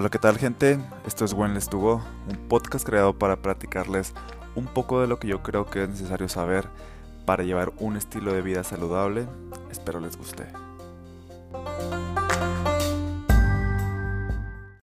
Hola, ¿qué tal gente? Esto es When to Go, un podcast creado para platicarles un poco de lo que yo creo que es necesario saber para llevar un estilo de vida saludable. Espero les guste.